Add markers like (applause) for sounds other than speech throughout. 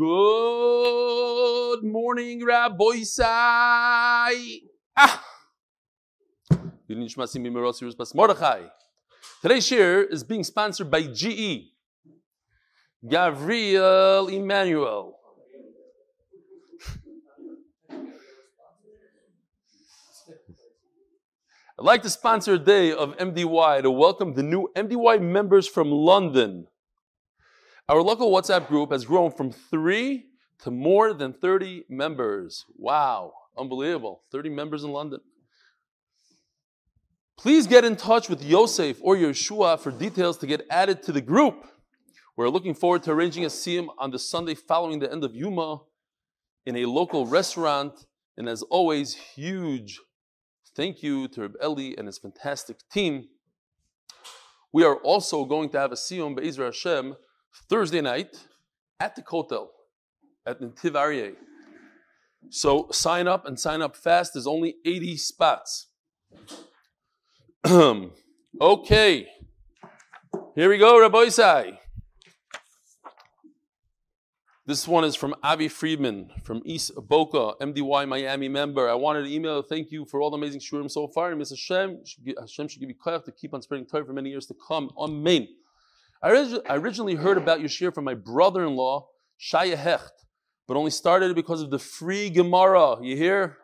Good morning, Rabbi Sai. Ah. Today's share is being sponsored by GE. Gabriel Emmanuel. I'd like to sponsor a day of MDY to welcome the new MDY members from London. Our local WhatsApp group has grown from three to more than 30 members. Wow, unbelievable. 30 members in London. Please get in touch with Yosef or Yeshua for details to get added to the group. We're looking forward to arranging a siyum on the Sunday following the end of Yuma in a local restaurant. And as always, huge thank you to Reb Eli and his fantastic team. We are also going to have a siyum Be'ezra Hashem Thursday night at the Kotel at Netiv Aryeh. So sign up and sign up fast. There's only 80 spots. (clears throat) okay. Here we go, Rabbi. This one is from Avi Friedman from East Boca, MDY Miami member. I wanted to email thank you for all the amazing shurim so far. And Mr. Hashem, Hashem should give you credit to keep on spreading Torah for many years to come. Amen. I, orig- I originally heard about your shiur from my brother-in-law, Shaya Hecht, but only started because of the free Gemara. You hear?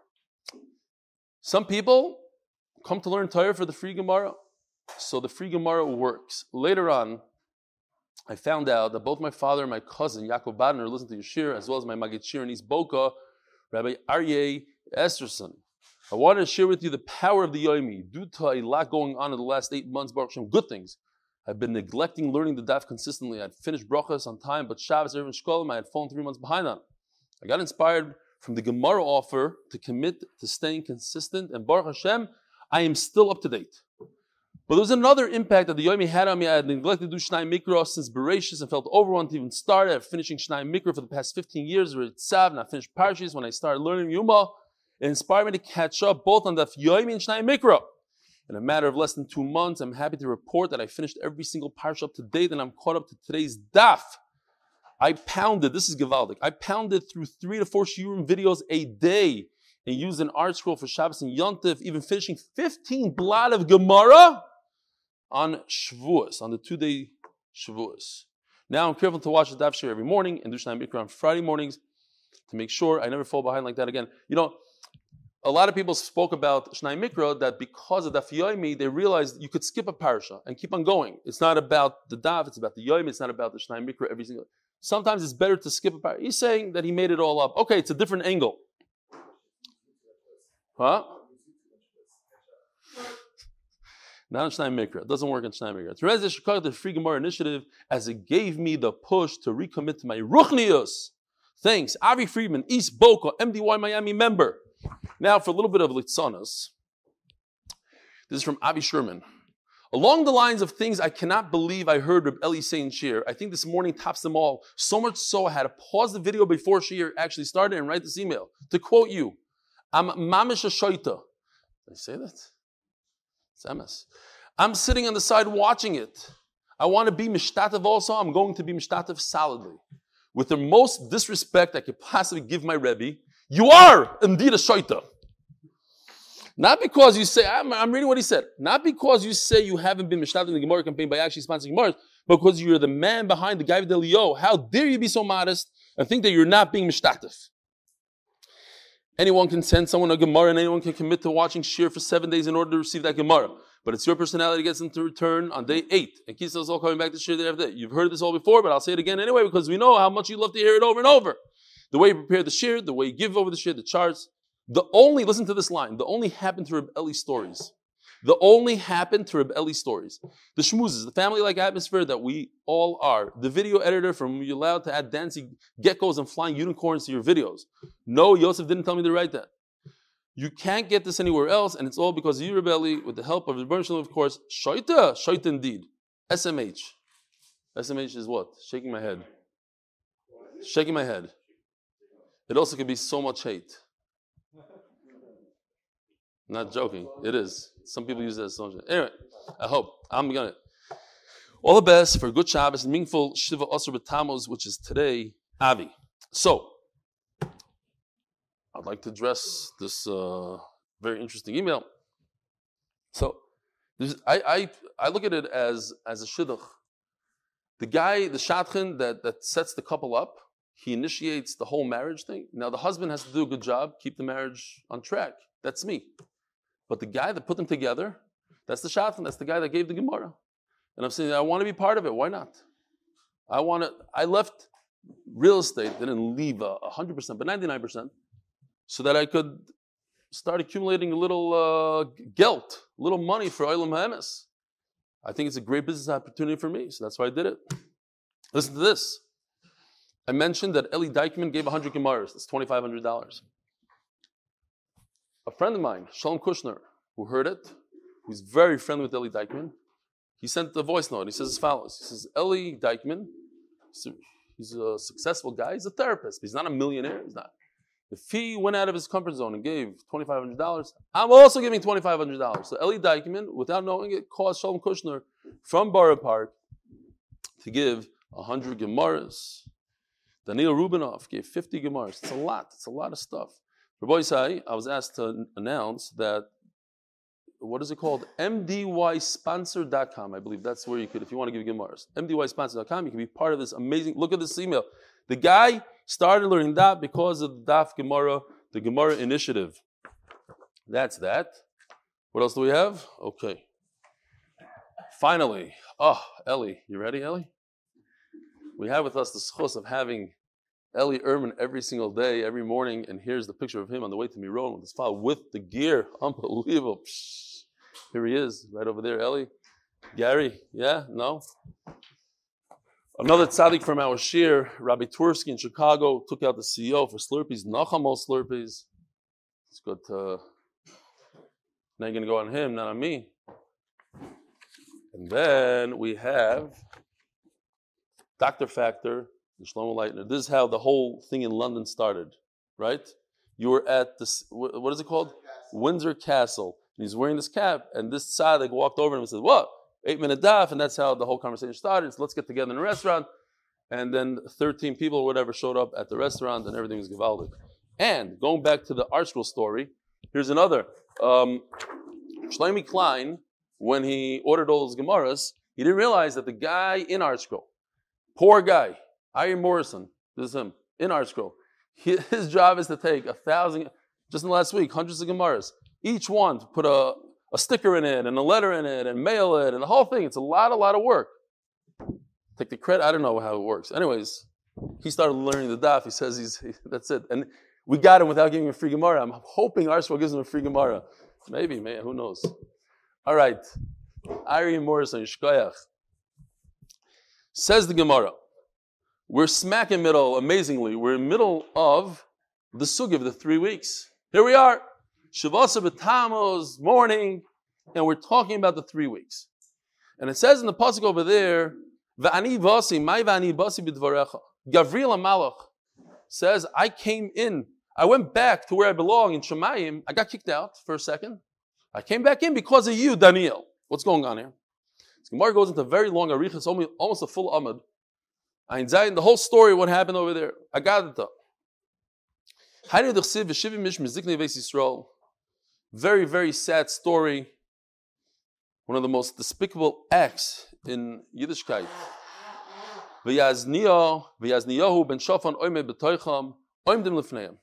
Some people come to learn Torah for the free Gemara. So the free Gemara works. Later on, I found out that both my father and my cousin, Yaakov Badner, listened to Yeshir, as well as my Magid Shiur in East Boca, Rabbi Aryeh Esterson. I wanted to share with you the power of the Yomi. Due to a lot going on in the last eight months, Baruch Hashem, good things. I've been neglecting learning the daf consistently. I'd finished brachas on time, but Shabbos, Erev, and Shkolim, I had fallen three months behind on. I got inspired from the Gemara offer to commit to staying consistent, and Baruch Hashem, I am still up to date. But there was another impact that the Yomi had on me. I had neglected to do Shnai Mikra since Bereshis and felt overwhelmed to even start. I've finishing Shnai Mikra for the past 15 years. We're at Tzav, and I finished Parshis. When I started learning Yuma, it inspired me to catch up both on the Yomi and Shnai Mikra. In a matter of less than two months, I'm happy to report that I finished every single parsha up to date and I'm caught up to today's daf. I pounded, this is Gavaldik, I pounded through three to four shiurim videos a day and used an ArtScroll for Shabbos and Yontif, even finishing 15 blot of Gemara on Shavuos, on the two-day Shavuos. Now I'm careful to watch the daf shiur every morning and do Shnai Mikra on Friday mornings to make sure I never fall behind like that again. You know, a lot of people spoke about Shnai Mikra that because of Daf Yomi, they realized you could skip a parasha and keep on going. It's not about the Daf, it's about the Yomi, it's not about the Shnai Mikra every single. Sometimes it's better to skip a parasha. He's saying that he made it all up. Okay, it's a different angle. Huh? Not Shnai Mikra. It doesn't work in Shnai Mikra. Terez Shekar, the Free Gemara initiative, as it gave me the push to recommit to my Ruchnius. Thanks. Avi Friedman, East Boca, MDY Miami member. Now, for a little bit of litzanas, this is from Avi Sherman. Along the lines of things I cannot believe I heard Reb Eli say in Shiur, I think this morning tops them all. So much so I had to pause the video before Shiur actually started and write this email. To quote you, I'm mamish a shoita. Did I say that? It's MS. I'm sitting on the side watching it. I want to be mishtatev also. I'm going to be mishtatev solidly. With the most disrespect I could possibly give my Rebbe, you are indeed a shaita. Not because you say, I'm, I'm, reading what he said, not because you say you haven't been mishtat in the Gemara campaign by actually sponsoring Gemara, because you're the man behind the guy of Delio. How dare you be so modest and think that you're not being mishtatif? Anyone can send someone a Gemara and anyone can commit to watching Shiur for seven days in order to receive that Gemara. But it's your personality that gets them to return on day eight. And Kisa is all coming back to Shiur day after day. You've heard this all before, but I'll say it again anyway because we know how much you love to hear it over and over. The way you prepare the Shiur, the way you give over the Shiur, the charts, the only, listen to this line, the only happened to Reb Eli stories. The only happened to Reb Eli stories. The schmoozes, the family-like atmosphere that we all are. The video editor from you allowed to add dancing geckos and flying unicorns to your videos. No, Yosef didn't tell me to write that. You can't get this anywhere else, and it's all because of you, Reb Eli, with the help of the Bernshalim, of course, shoita, shoita indeed. SMH. SMH is what? Shaking my head. Shaking my head. It also could be so much hate. Not joking. It is. Some people use that as so much. Anyway, I hope. I'm gonna. All the best for good Shabbos and meaningful Shiva Asar B'Tammuz, which is today, Avi. So, I'd like to address this uh, very interesting email. So, I, I, I look at it as, as a shidduch. The guy, the shadchan that, that sets the couple up, he initiates the whole marriage thing. Now, the husband has to do a good job, keep the marriage on track. That's me. But the guy that put them together, that's the shadchan, that's the guy that gave the Gemara. And I'm saying, I want to be part of it. Why not? I want to, I left real estate, didn't leave a 100%, but 99%, so that I could start accumulating a little uh, gelt, a little money for Olam Ha'emes. I think it's a great business opportunity for me, so that's why I did it. Listen to this. I mentioned that Eli Dykman gave 100 Gemaras. That's $2,500. A friend of mine, Shalom Kushner, who heard it, who's very friendly with Eli Dykman, he sent a voice note. He says as follows. He says, Eli Dykman, he's a successful guy. He's a therapist. He's not a millionaire. He's not. If he went out of his comfort zone and gave $2,500, I'm also giving $2,500. So Eli Dykman, without knowing it, caused Shalom Kushner from Borough Park to give 100 Gemaras. Daniel Rubinov gave 50 Gemaras. It's a lot. It's a lot of stuff. Boisai, I was asked to announce that what is it called? MDYsponsor.com. I believe that's where you could, if you want to give Gemaras. MDYsponsor.com. You can be part of this amazing. Look at this email. The guy started learning that because of the Daf Gemara, the Gemara initiative. That's that. What else do we have? Okay. Finally, oh, Ellie, you ready, Ellie? We have with us the schos of having Eli Erman every single day, every morning, and here's the picture of him on the way to Miron with his father with the gear. (laughs) Unbelievable. Psh. Here he is, right over there, Eli. Gary, yeah? No? Another tzaddik from our shiur, Rabbi Twersky in Chicago, took out the CEO for Slurpees, Nachamo Slurpees. It's good to. Now you're going to go on him, not on me. And then we have Dr. Factor, Shlomo Leitner. This is how the whole thing in London started, right? You were at this, what is it called? Castle. Windsor Castle. And he's wearing this cap, and this tzaddik walked over him and said, What? Eight minute daf, and that's how the whole conversation started. So let's get together in a restaurant. And then 13 people or whatever showed up at the restaurant, and everything was gewaldic. And going back to the ArtScroll story, here's another. Um, Shlomi Klein, when he ordered all those Gemaras, he didn't realize that the guy in ArtScroll, poor guy, Iron Morrison, this is him, in ArtScroll. (laughs) His job is to take a thousand, just in the last week, hundreds of Gemaras. Each one to put a, a sticker in it and a letter in it and mail it and the whole thing. It's a lot, a lot of work. Take the credit. I don't know how it works. Anyways, he started learning the daf. He says he's he, that's it. And we got him without giving him a free Gemara. I'm hoping Arshwa gives him a free Gemara. Maybe, man, who knows? All right. Ari Morrison, Shkoyach. Says the Gemara. We're smack in middle, amazingly, we're in middle of the sugi of the three weeks. Here we are, Shavasa B'Tammuz, morning, and we're talking about the three weeks. And it says in the pasuk over there, V'ani vasi, my v'ani vasi b'dvarecha. Gavriel Malach says, I came in, I went back to where I belong in Shemayim. I got kicked out for a second. I came back in because of you, Daniel. What's going on here? So Gemara goes into very long arichas, almost a full amud, Ein Zayin, the whole story, what happened over there. I got it up. Very, very sad story. One of the most despicable acts in Yiddishkeit. V'yazniyahu ben Shafan oime b'toicham oimdim lefneim.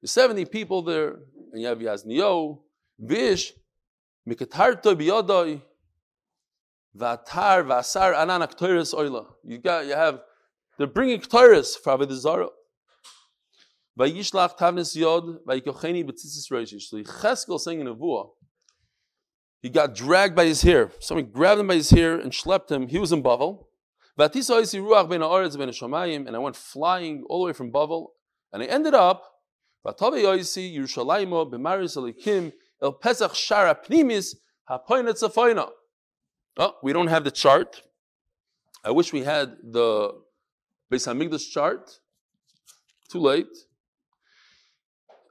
There's 70 people there, and you have Yazniyahu, Vish, mikatarto biyodoi, v'atar v'asar ananak toiris oila. You got, you have they're bringing Torahs for Avodah Zarah. Vayishlach tavnis yod vayikocheni b'tzitzis reishish. So Cheskel saying in Avua, he got dragged by his hair. Somebody grabbed him by his hair and schlepped him. He was in Bavel. And I went flying all the way from Bavel, and I ended up el pesach shara pnimis. Oh, we don't have the chart. I wish we had the Beis Hamikdash chart. Too late.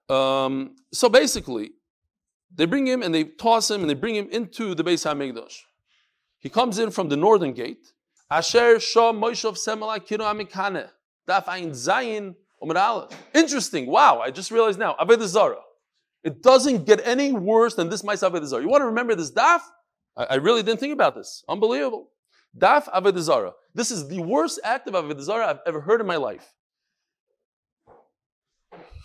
Um, so basically, they bring him and they toss him and they bring him into the Beis Hamikdash. He comes in from the northern gate. Asher Shah Moshev Semela Kiro Amikane. Daf Ein Zayin Interesting. Wow, I just realized now. Avodah Zarah. It doesn't get any worse than this Ma'aseh Avodah Zarah. You want to remember this daf? I, I, really didn't think about this. Unbelievable. Daf Avodah Zarah. This is the worst act of Avodah Zarah I've ever heard in my life.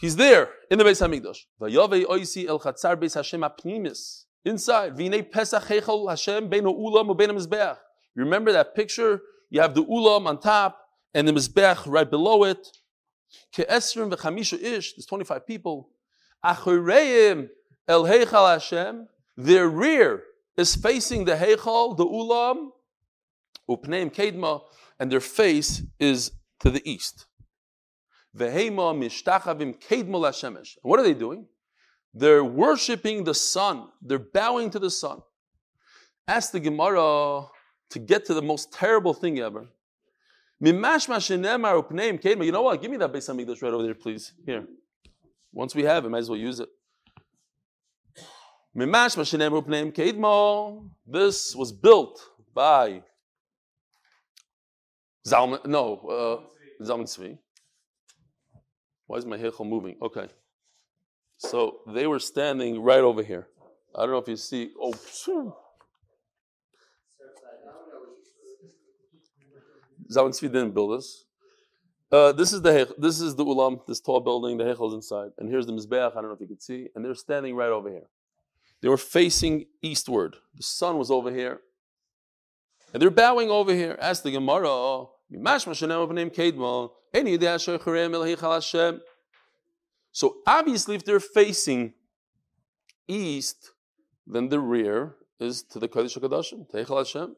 He's there in the Beis Hamikdash. Vayavei oisi el chatzar Beis Hashem apnimis. Inside, v'inei pesach heichal Hashem beinu ulam u'beinu mizbeach. Remember that picture? You have the ulam on top and the mizbeach right below it. Ke'esrim v'chamisha ish. There's 25 people. Achureim el heichal Hashem. Their rear is facing the heichal, the ulam, upneim kedma, and their face is to the east. Vehema mishtachavim kedmol hashemesh. What are they doing? They're worshiping the sun. They're bowing to the sun. Ask the Gemara to get to the most terrible thing ever. You know what? Give me that Beis Hamikdash right over there, please. Here. Once we have it, might as well use it. This was built by Zalman, no, uh, Zalman Tzvi. Why is my heichal moving? Okay. So they were standing right over here. I don't know if you see. Oh, Zalman Tzvi didn't build this. Uh, this is the this is the ulam, this tall building. The is inside, and here's the mizbeach. I don't know if you can see, and they're standing right over here. They were facing eastward. The sun was over here, and they're bowing over here. Ask the Gemara. So obviously, if they're facing east, then the rear is to the Kodesh HaKadoshim, Teichel Hashem.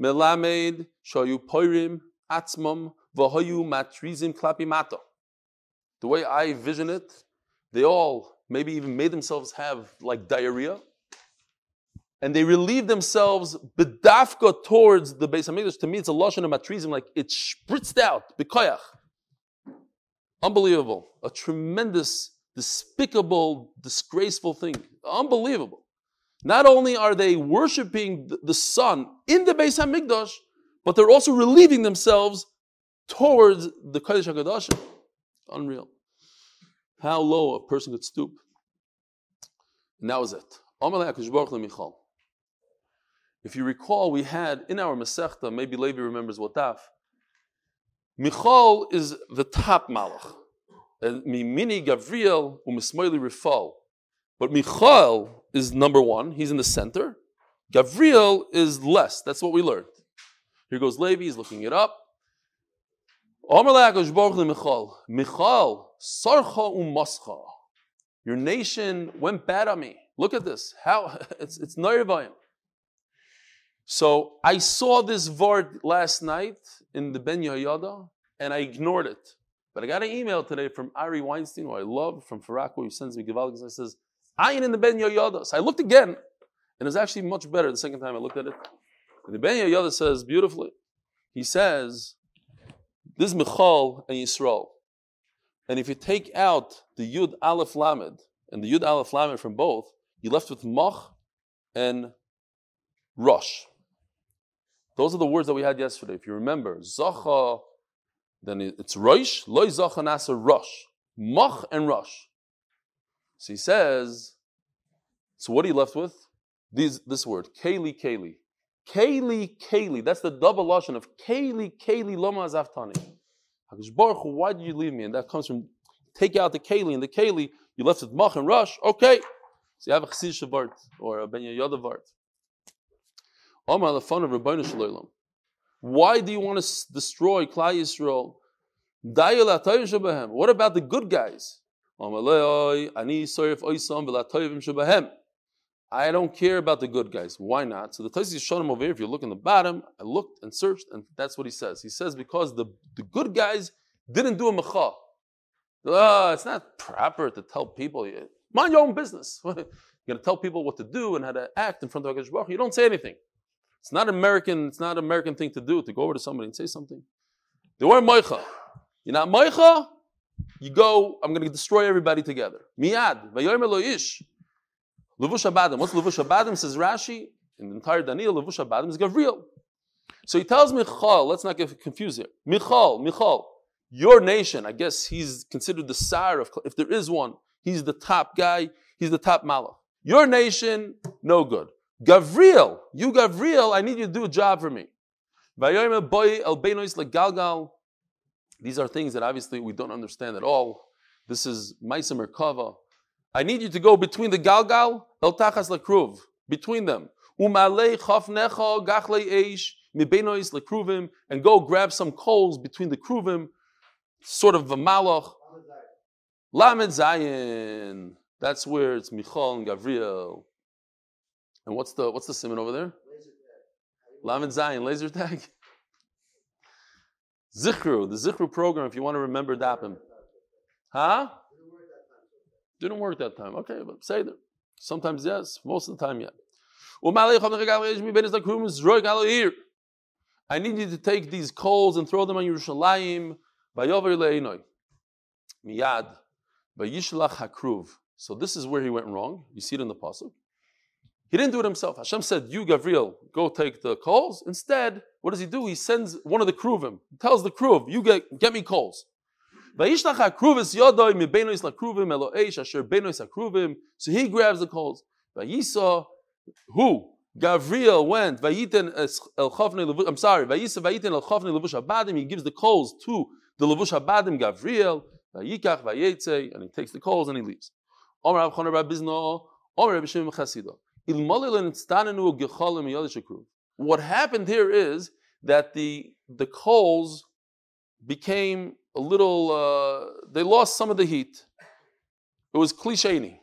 Melamed shoyu poirim atzmom v'hoyu matrizim klapi mato. The way I vision it, they all maybe even made themselves have like diarrhea and they relieve themselves bedafka towards the Beis Hamikdash. To me, it's a lashon of matrizim, like it spritzed out bikoyach. Unbelievable, a tremendous, despicable, disgraceful thing. Unbelievable. Not only are they worshiping the sun in the Beis Hamikdash, but they're also relieving themselves towards the Kodesh Hakadosh. Unreal. How low a person could stoop. And that was it. If you recall, we had in our Masechta, maybe Levi remembers what daf. Michal is the top malach. And Mimini Gavriel umismoili Rifal. But Michal is number one, he's in the center. Gavriel is less. That's what we learned. Here goes Levi, he's looking it up. Michal, Michal, Sarcha umascha. Your nation went bad on me. Look at this. How (laughs) it's it's Nairvayim. So I saw this word last night in the Ben Yehoyada, and I ignored it. But I got an email today from Ari Weinstein, who I love, from Far Rockaway, who sends me Givaldic, and says, Ayin in the Ben Yehoyada. So I looked again, and it was actually much better the second time I looked at it. And the Ben Yehoyada says beautifully, he says, this is Michal and Yisrael. And if you take out the Yud Aleph Lamed and the Yud Aleph Lamed from both, you're left with Mach and Rosh. Those are the words that we had yesterday. If you remember, Zacha, then it's Rosh, Loy Zacha Nasa Rosh. Mach and Rosh. So he says, so what are you left with? These, this word, Keli Keli. Keli Keli. That's the double lashon of Keli Keli Loma Zaftani. Baruch why did you leave me? And that comes from take out the Keli and the Keli, you left with Mach and Rosh. Okay. So you have a Chasidish Vart or a Ben Yoda. Why do you want to destroy Klal Yisrael? What about the good guys? I don't care about the good guys. Why not? So the Tosfos Yeshonim over here, if you look in the bottom, I looked and searched, and that's what he says. He says because the, the good guys didn't do a mecha. Uh, it's not proper to tell people, mind your own business. You're going to tell people what to do and how to act in front of HaKadosh Baruch You don't say anything. It's not American. It's not American thing to do to go over to somebody and say something. They weren't moicha. You're not moicha. You go. I'm going to destroy everybody together. Miad. Vayomer lo ish. Levush abadim. What's levush abadim? Says Rashi in the entire Daniel. Levush abadim is Gavriel. So he tells Michal, let's not get confused here. Michal, Michal, your nation, I guess he's considered the sire of, if there is one, he's the top guy, he's the top malach. Your nation, no good. Gavriel, you Gavriel, I need you to do a job for me. These are things that obviously we don't understand at all. This is Maisa Merkava. I need you to go between the Galgal, El Tachas Lakruv, between them. Umalei Chafnecha Gachle Eish, Mibenois Lakruvim, and go grab some coals between the Kruvim, sort of a malach. Lamed Zayin. That's where it's Michal and Gavriel. And what's the what's the simon over there? Lamed Zayin, laser tag. Zichru, (laughs) the Zichru program, if you want to remember Dapim. Huh? Didn't work that time. Okay, but say that. Sometimes yes, most of the time yeah. I need you to take these coals and throw them on Yerushalayim. Miyad. So this is where he went wrong. You see it in the pasuk. He didn't do it himself. Hashem said, "You, Gavriel, go take the coals." Instead, what does he do? He sends one of the kruvim. He tells the kruv, "You get get me coals." So he grabs the coals. Who? Gavriel went. I'm sorry. He gives the coals to the levush abadim. Vayetze, and he takes the coals and he leaves. What happened here is that the the coals became a little. Uh, they lost some of the heat. It was klisheni.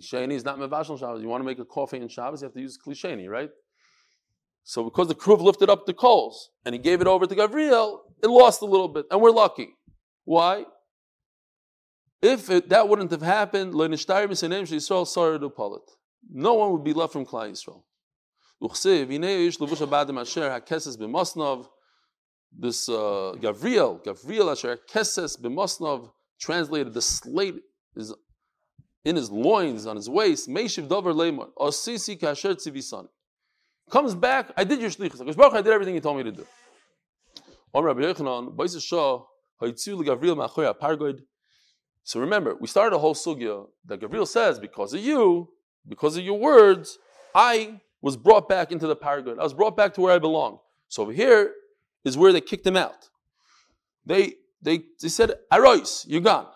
Klisheni is not mevashal Shabbos. You want to make a coffee in Shabbos, you have to use klisheni, right? So because the kruv lifted up the coals and he gave it over to Gavriel, it lost a little bit, and we're lucky. Why? If it, that wouldn't have happened, no one would be left from Klal Yisrael. This uh, Gavriel, Gavriel Asher Keses b'Mosnov, translated the slate is in his loins, on his waist. Meishiv Dover Lemor, Osisi Kasher Tzivisan. Comes back, I did your shlichus. I did everything he told me to do. So remember, we started a whole sugya that Gavriel says, because of you, because of your words, I was brought back into the paragod. I was brought back to where I belong. So over here is where they kicked him out. They they, they said, Arois, you're gone.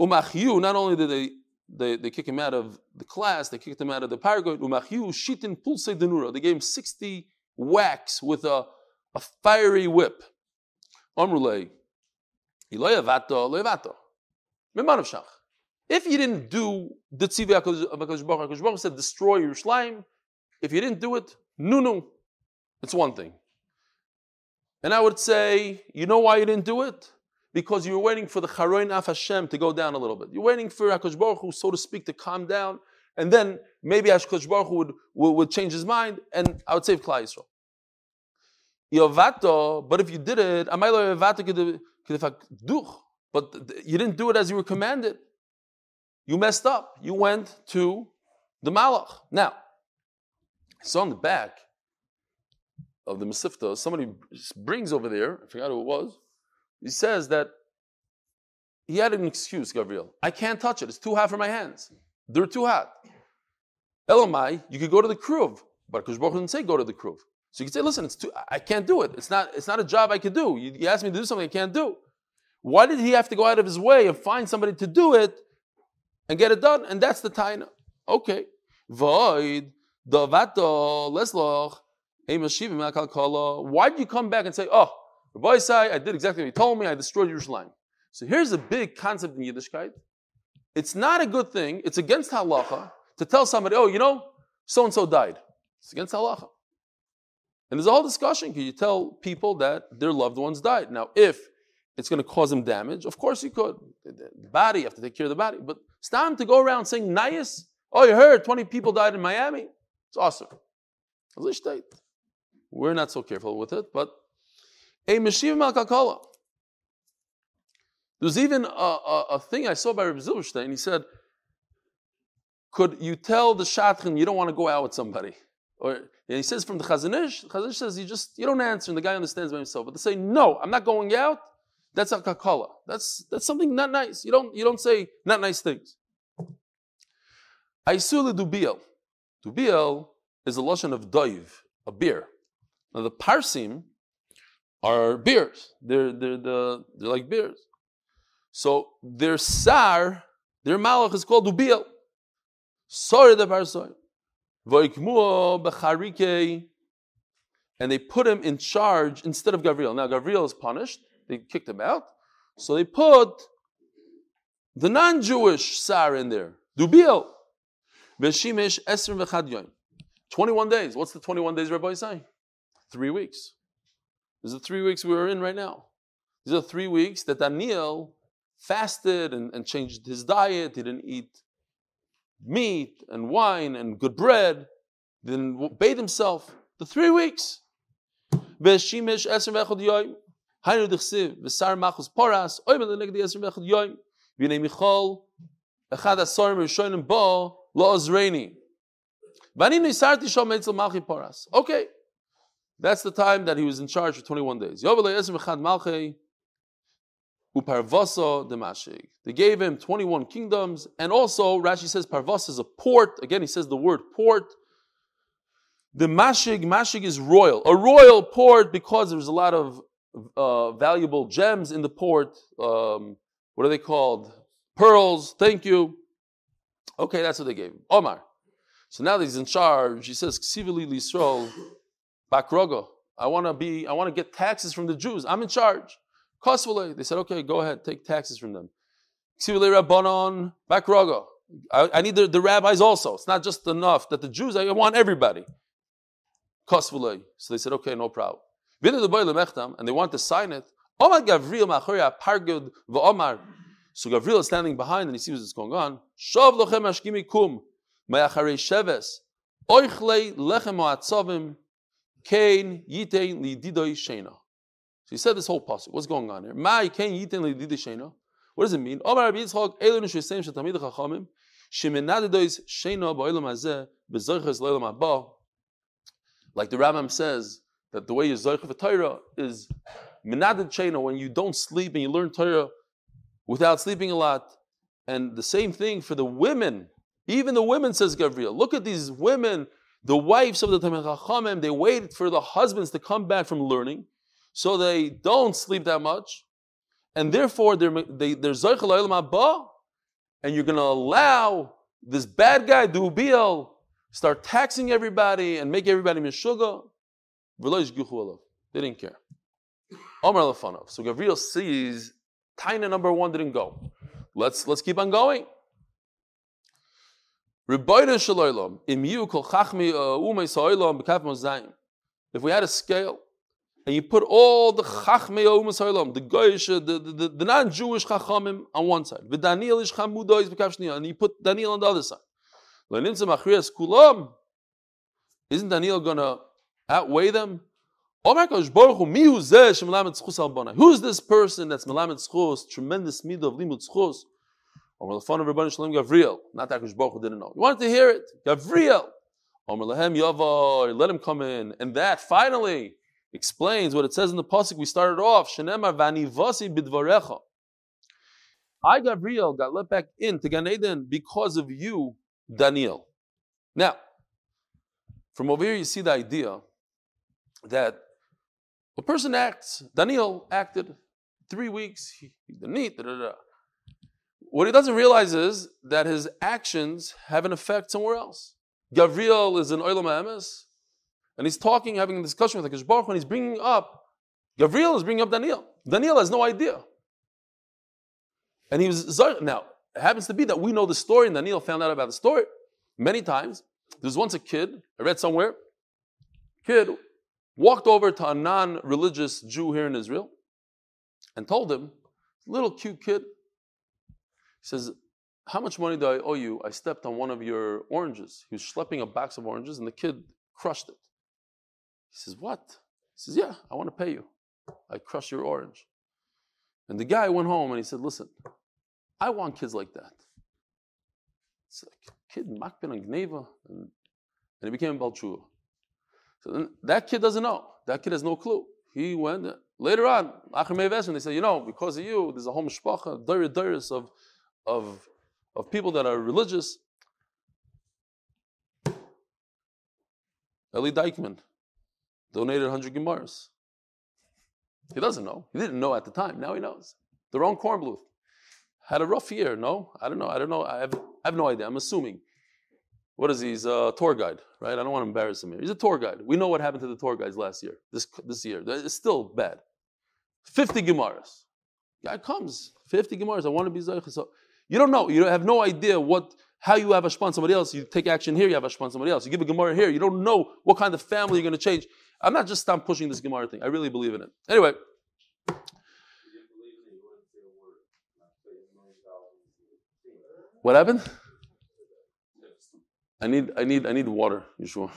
Umachyu, not only did they, they, they kick him out of the class, they kicked him out of the paragod. Umachyu, shitin pulse denura. They gave him 60 whacks with a, a fiery whip. Amrulay, Iloyavato, Loyavato. Mimanavshach. If you didn't do the tzivah of HaKadosh Baruch said, destroy Yerushalayim. If you didn't do it, no, no. It's one thing. And I would say, you know why you didn't do it? Because you were waiting for the Charoin Af Hashem to go down a little bit. You're waiting for HaKadosh Baruch Hu, so to speak, to calm down. And then maybe HaKadosh Baruch Hu would, would, would, change his mind, and I would save Klal Yisrael. But if you did it, but you didn't do it as you were commanded. You messed up. You went to the Malach. Now, so on the back of the Mesivta, somebody brings over there, I forgot who it was, he says that he had an excuse, Gabriel. I can't touch it. It's too hot for my hands. They're too hot. Elamai, you could go to the Kruv, but Kush didn't say go to the Kruv. So you could say, listen, it's too, I can't do it. It's not, it's not a job I could do. You, you asked me to do something I can't do. Why did he have to go out of his way and find somebody to do it and get it done, and that's the taina. Okay. Void, davato, lesloch, why did you come back and say, oh, Rabbi say I did exactly what he told me, I destroyed Yerushalayim. So here's a big concept in Yiddishkeit. It's not a good thing, it's against halacha to tell somebody, oh, you know, so and so died. It's against halacha. And there's a whole discussion. Can you tell people that their loved ones died? Now, if it's going to cause him damage. Of course you could. The body, you have to take care of the body. But it's time to go around saying, nice. Oh, you heard 20 people died in Miami. It's awesome. We're not so careful with it, but a Meshiv Malkakala. There's even a, a, a, thing I saw by Rabbi Zilberstein. He said, Could you tell the Shatchan you don't want to go out with somebody? Or he says from the Chazon Ish, the Chazon Ish says you just you don't answer and the guy understands by himself. But they say, no, I'm not going out, that's a kakala. That's that's something not nice. You don't you don't say not nice things. Aisule dubiel. Dubiel is a lashon of doiv, a beer. Now the parsim are beers. They're they're the they're like beers. So their sar, their malach is called dubiel. Sorry the parsoy. And they put him in charge instead of Gavriel. Now Gavriel is punished. They kicked him out. So they put the non-Jewish sar in there. Dubiel. Veshimish Esrim V'chad Yom. 21 days. What's the 21 days Rabbi saying? Three weeks. These are three weeks we are in right now. These are three weeks that Daniel fasted and, and changed his diet. He didn't eat meat and wine and good bread. Didn't bathe himself. The three weeks. Veshimish Esrim V'chad Yom. Haynu Dichsiv. V'sar Machos Poras. Oymel Negdi Esrim V'chad Yom. V'nei Michal. Echad Asorim Rishonim Bo. Okay, that's the time that he was in charge for 21 days. They gave him 21 kingdoms, and also Rashi says Parvas is a port. Again, he says the word port. The mashig, mashig is royal, a royal port because there's a lot of uh, valuable gems in the port. Um, what are they called? Pearls. Thank you. Okay, that's what they gave him. Omar. So now that he's in charge, he says, Ksivili Lisrol, Bakrogo. I want to be, I want to get taxes from the Jews. I'm in charge. Kosvale. They said, okay, go ahead, take taxes from them. Ksivili Rabbanon, Bakrogo. I, need the, the, rabbis also. It's not just enough that the Jews, I want everybody. Kosvale. So they said, okay, no problem. And they want to sign it. Omar Gavriel Machoria Pargud V'Omar. So Gavril is standing behind and he sees what's going on. Shav lochem ashkimi kum mayacharei sheves oichlei lechem ha'atzavim kein yitein lididoi shena. So he said this whole passage. What's going on here? Mai kein yitein lididoi shena. What does it mean? Omar Rabbi Yitzchak elenu shesem shetamid chachamim shemenadedois shena ba'olam hazeh bezoiches le'olam haba. Like the Rambam says that the way you zoich of Torah is menaded shena when you don't sleep and you learn Torah without sleeping a lot. And the same thing for the women. Even the women, says Gabriel. Look at these women, the wives of the Tamil Chachamim, they wait for the husbands to come back from learning, so they don't sleep that much. And therefore, they're, they, they're Abba, and you're going to allow this bad guy, Dubiel, start taxing everybody and make everybody mishuga. They didn't care. Omar Lefanov. So Gabriel sees Taina number one didn't go. Let's let's keep on going. Uh, if we had a scale and you put all the chachmei umas the goyish, the, the, the, the non-Jewish chachamim on one side, and you put Daniel on the other side. Isn't Daniel going to outweigh them? Who's this person that's melamed schus, tremendous midah of limud schus? Or the fun of Rabban Shalom Gavriel, not that Baruch didn't know. You wanted to hear it, Gavriel. Omer lehem yavor, let him come in, and that finally explains what it says in the pasuk we started off. Shenemar vanivasi bidvarecha. I, Gavriel, got let back into Gan Eden because of you, Daniel. Now, from over here, you see the idea that a person acts, Daniel acted three weeks, he, didn't eat, da, da, da. What he doesn't realize is that his actions have an effect somewhere else. Gavriel is in Olam Emes, and he's talking, having a discussion with the Baruch and he's bringing up, Gavriel is bringing up Daniel. Daniel has no idea. And he was, now, it happens to be that we know the story, and Daniel found out about the story many times. There was once a kid, I read somewhere, kid walked over to a non religious Jew here in Israel and told him, little cute kid, he says, How much money do I owe you? I stepped on one of your oranges. He was schlepping a box of oranges and the kid crushed it. He says, What? He says, Yeah, I want to pay you. I crushed your orange. And the guy went home and he said, Listen, I want kids like that. It's like kid makbin and gneva, and, he became a Balchua. So then that kid doesn't know. That kid has no clue. He went uh, later on, Achim they say, you know, because of you, there's a whole mishpacha, dairis of, of, of people that are religious. Eli Dykman donated 100 Gemaras. He doesn't know. He didn't know at the time. Now he knows. The wrong corn bluth. Had a rough year. No, I don't know. I don't know. I have, I have no idea. I'm assuming. What is he? He's a tour guide, right? I don't want to embarrass him here. He's a tour guide. We know what happened to the tour guides last year, this, this year. It's still bad. 50 Gemaras. Guy comes, 50 Gemaras. I want to be Zaycha. So you don't know. You have no idea what how you have a on somebody else. You take action here, you have a on somebody else. You give a Gemara here, you don't know what kind of family you're going to change. I'm not just stop pushing this Gemara thing. I really believe in it. Anyway. What happened? I need, I need, I need water, Yeshua.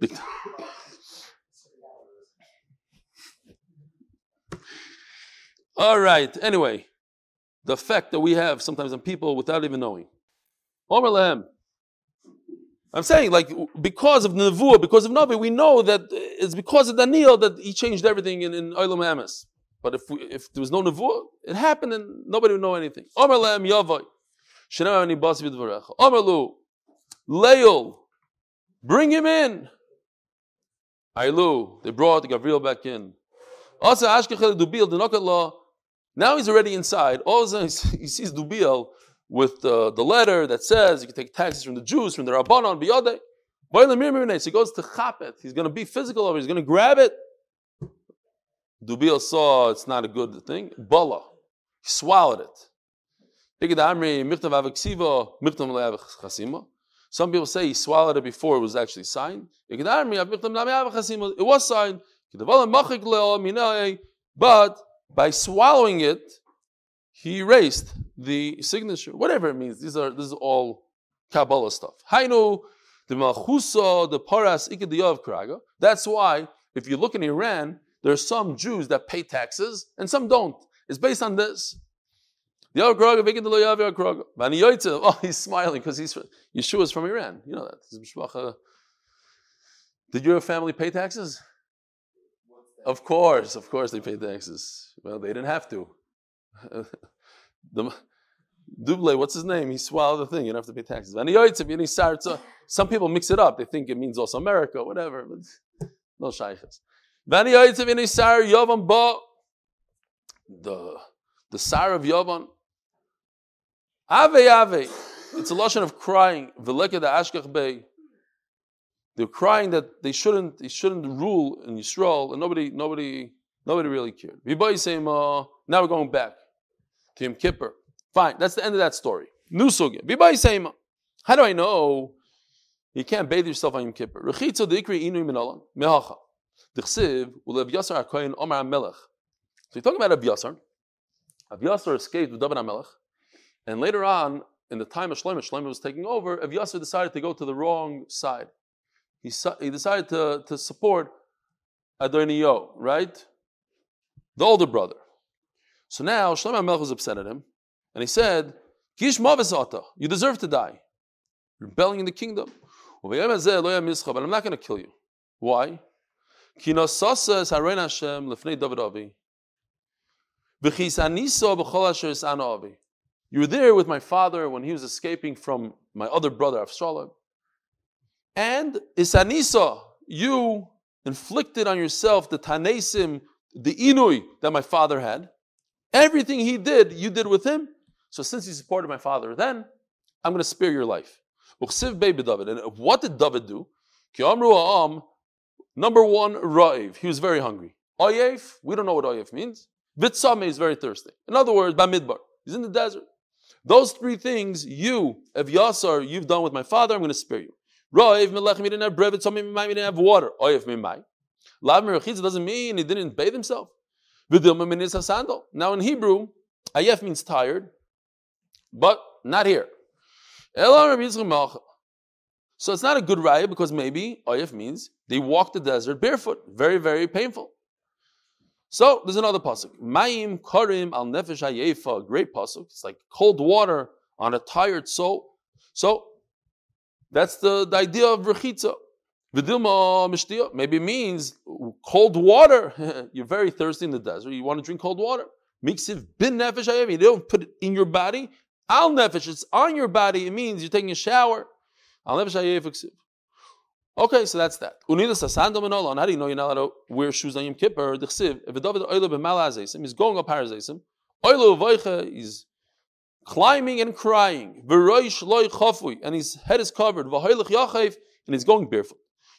(laughs) All right. Anyway, the effect that we have sometimes on people without even knowing. Omer lehem. I'm saying, like, because of Nevuah, because of Navi, we know that it's because of Daniel that he changed everything in, in Olam. But if, we, if there was no Nevuah, it happened and nobody would know anything. Omer lehem yavai. Shenem ani basi v'dvarecha. Omer lu. Leil. Bring him in. Ailu. They brought Gabriel back in. Also, Ashkechel the law. Now he's already inside. All of a sudden (laughs) he sees Dubiel with the, the letter that says you can take taxes from the Jews, from the Rabbanon, Biyade. So he goes to Chapet. He's going to be physical over He's going to grab it. Dubiel saw it's not a good thing. Bala. He swallowed it. Some people say he swallowed it before it was actually signed. It was signed. But by swallowing it, he erased the signature, whatever it means. These are this is all Kabbalah stuff. That's why, if you look in Iran, there are some Jews that pay taxes and some don't. It's based on this. (laughs) Oh, he's smiling because he's Yeshua is from Iran. You know that. Did your family pay taxes? Of course, of course they paid taxes. Well, they didn't have to. (laughs) the, Duble, what's his name? He swallowed the thing. You don't have to pay taxes. Uh, some people mix it up. They think it means also America, whatever. But no shaykhs. The the sar of Yavan. Ave Ave. It's a lashon of crying. They're crying that they shouldn't, they shouldn't rule in Yisrael, and nobody, nobody, nobody really cared. Uh, now we're going back to Yom Kippur. Fine, that's the end of that story. New sugya. How do I know you can't bathe yourself on Yom Kippur? Yasar. So you're talking about Avyasar. Avyasar escaped with David HaMelech, and later on, in the time of Shlomo, Shlomo was taking over, Avyasar decided to go to the wrong side he, he decided to, to support Adonio, right? The older brother. So now Shlomo Melech was upset at him, and he said, Kish you deserve to die. Rebelling in the kingdom. But I'm not going to kill you. Why? You were there with my father when he was escaping from my other brother Avshalom. And Isanisa, you inflicted on yourself the tanesim, the inui that my father had. Everything he did, you did with him. So since you supported my father then, I'm going to spare your life. And what did David do? Number one, Ra'iv. He was very hungry. Oyev, we don't know what Oyev means. Vitsame is very thirsty. In other words, Bamidbar. He's in the desert. Those three things, you, Evyasar, you've done with my father, I'm going to spare you. Roiv melech, he didn't have bread, so he didn't have water. Oiv mimai. Lav merachitza doesn't mean he didn't bathe himself. V'dilma minis hasandal. Now in Hebrew, ayef means tired, but not here. So it's not a good raya because maybe oyef means they walked the desert barefoot, very very painful. So there's another pasuk. Mayim karim al nefesh hayefa, great pasuk. It's like cold water on a tired soul. So that's the, the idea of rechitza. Vidilma mishtia, maybe means cold water. (laughs) You're very thirsty in the desert. You want to drink cold water. Miksiv bin nefesh You don't put it in your body. Al nefesh, it's on your body. It means you're taking a shower. Al nefesh Okay, so that's that. Unidas asandom and How do you know you're not allowed to wear shoes on Yom Kippur? The chsiv, if David oile b'malazesim, he's going up harazesim. Oile v'oicha, he's climbing and crying. V'roish loy chafui, and his head is covered. V'hoilech yachev, and he's going barefoot.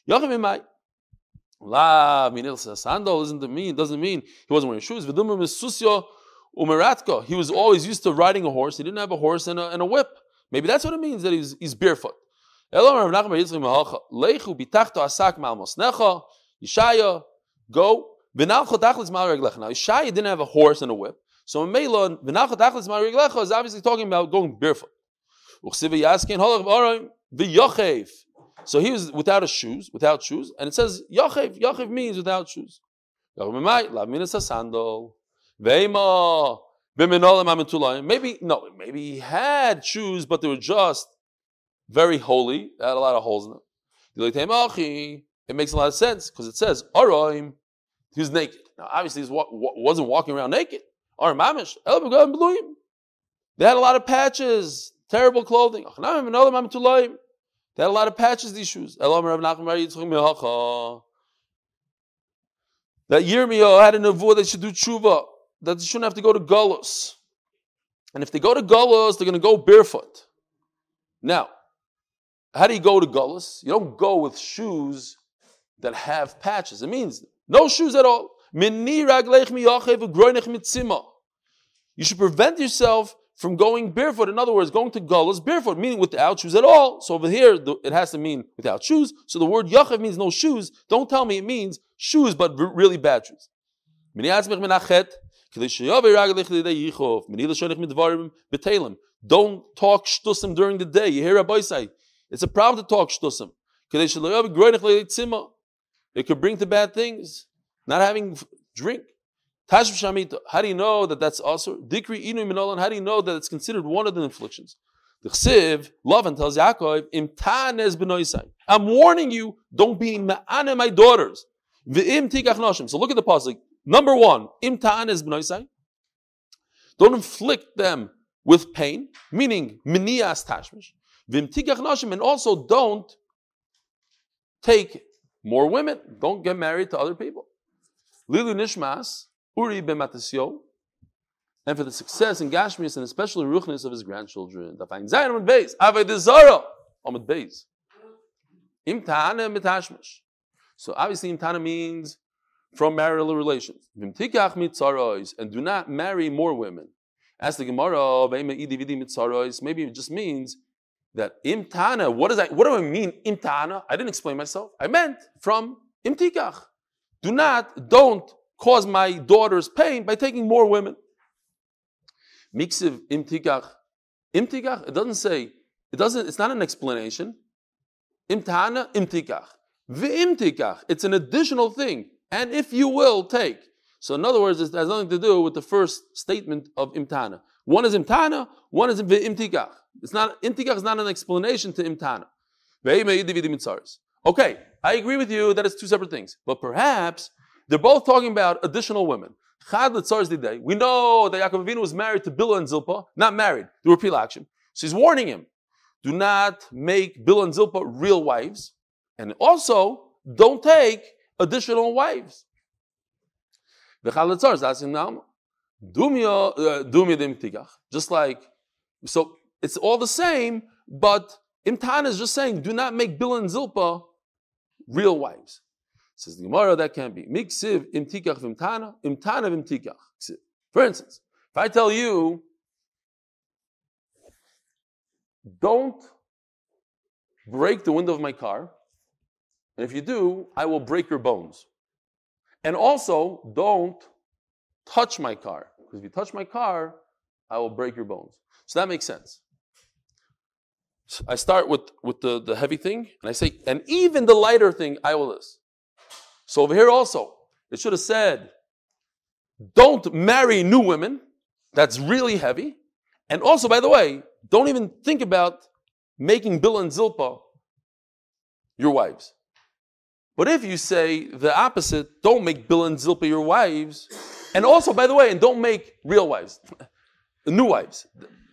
Yachev imay. La minil sandal doesn't mean doesn't mean he wasn't wearing shoes. V'dumim susyo umeratka. He was always used to riding a horse. He didn't have a horse and a, and a whip. Maybe that's what it means that he's, he's barefoot. Yishaya, go. Now, Yishaya didn't have a horse and a whip. So Melon, is obviously talking about going barefoot. So he was without a shoes, without shoes, and it says Yachev. Yachev means without shoes. Maybe no, maybe he had shoes, but they were just very holy. It had a lot of holes in them. It makes a lot of sense because it says Aroim, he was naked. Now, obviously, he wasn't walking around naked. Mamish, They had a lot of patches, terrible clothing. They had a lot of patches, these shoes. That Yirmiyahu had a nevuah they should do tshuva, that they shouldn't have to go to Golos. And if they go to Golos, they're going to go barefoot. Now, how do you go to Gullus? You don't go with shoes that have patches. It means no shoes at all. You should prevent yourself from going barefoot. In other words, going to Gullus barefoot, meaning without shoes at all. So over here, it has to mean without shoes. So the word Yachav means no shoes. Don't tell me it means shoes, but really bad shoes. Don't talk shtusim during the day. You hear Rabbi say, it's a problem to talk shtusim. Oh, it could bring to bad things. Not having drink. How do you know that that's also dikri inu minolan? How do you know that it's considered one of the inflictions? The chsiv, Lavan tells Yaakov. I'm warning you, don't be ma'ane my daughters. So look at the pasuk. Number one. Don't inflict them with pain, meaning minias tashmish. And also don't take more women. Don't get married to other people. Lilu Nishmas, Uri Bematasyo, and for the success in Gashmias and especially Ruchnis of his grandchildren. So obviously Imtana means from marital relations. And do not marry more women. As the Gemara, maybe it just means that imtana, what does that, what do I mean imtana? I didn't explain myself. I meant from imtikach. Do not, don't cause my daughter's pain by taking more women. Miksiv imtikach. Imtikach, it doesn't say, it doesn't, it's not an explanation. Imtana, imtikach. V'imtikach, it's an additional thing. And if you will, take. So in other words, it has nothing to do with the first statement of imtana. One is imtana, one is imtikach. It's not intikach is not an explanation to imtana. Okay, I agree with you that it's two separate things, but perhaps they're both talking about additional women. Chad day. We know that Yaakov Avinu was married to Bilah and Zilpah, not married. They were pilagshim. So he's warning him: do not make Bilah and Zilpah real wives, and also don't take additional wives. The Chalatzar is asking now, Uh, just like so it's all the same, but Imtan is just saying, do not make Bilah and Zilpah real wives. Says the Gemara, that can't be. Miksiv imtikach vimtana, imtana vimtikach. For instance, if I tell you, don't break the window of my car, and if you do, I will break your bones. And also, don't touch my car, because if you touch my car, I will break your bones. So that makes sense. I start with, with the, the heavy thing, and I say, and even the lighter thing, I will this. So over here also, it should have said, don't marry new women. That's really heavy. And also, by the way, don't even think about making Bilah and Zilpah your wives. But if you say the opposite, don't make Bilah and Zilpah your wives, and also, by the way, and don't make real wives, (laughs) new wives.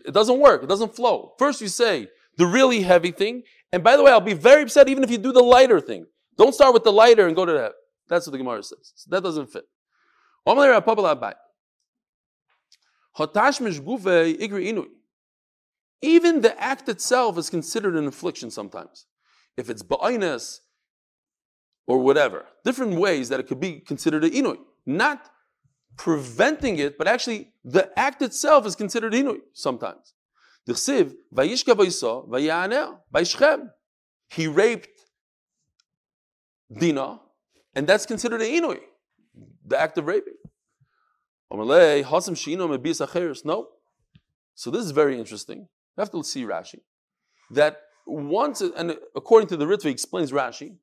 It doesn't work. It doesn't flow. First, you say the really heavy thing, and by the way, I'll be very upset even if you do the lighter thing. Don't start with the lighter and go to that. That's what the Gemara says. So that doesn't fit. Even the act itself is considered an affliction sometimes. If it's ba'inus or whatever, different ways that it could be considered an inui. Not preventing it, but actually the act itself is considered inui sometimes. He raped Dina, and that's considered an inui, the act of raping. No. So this is very interesting. You have to see Rashi. That once, and according to the Ritva, explains Rashi,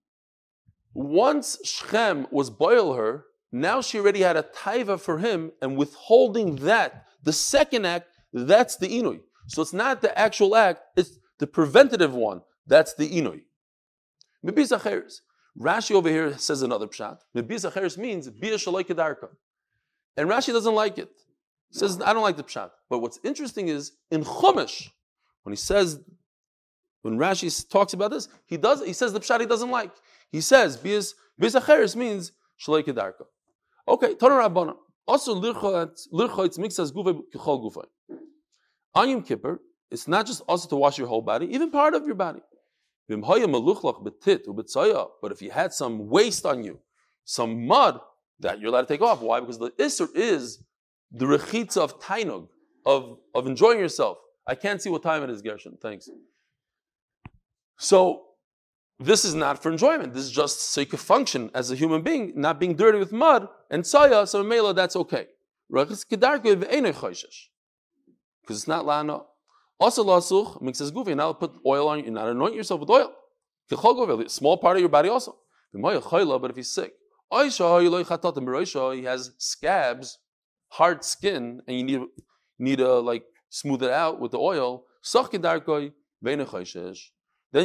once Shechem was boil her, now she already had a taiva for him, and withholding that, the second act, that's the inui. So it's not the actual act, it's the preventative one. That's the inui. Rashi over here says another pshat. Mebis means bia. And Rashi doesn't like it. He says, I don't like the pshat. But what's interesting is in Chumash, when he says, when Rashi talks about this, he does he says the pshat he doesn't like. He says bias means shalei kedarka. Okay, Tana Rabbana. Also lirchotz mixas gufa kechol gufa. On Yom Kippur, it's not just also to wash your whole body, even part of your body. But if you had some waste on you, some mud that you're allowed to take off. Why? Because the Isser is the rechitza of tainug, of, of enjoying yourself. I can't see what time it is, Gershon. Thanks. So this is not for enjoyment. This is just so you can function as a human being, not being dirty with mud and saya. So mela, that's okay. Because it's not lana. Also lasuch mixes goofy. Now put oil on you. And not anoint yourself with oil. Small part of your body also. But if he's sick, he has scabs, hard skin, and you need need to like smooth it out with the oil. Then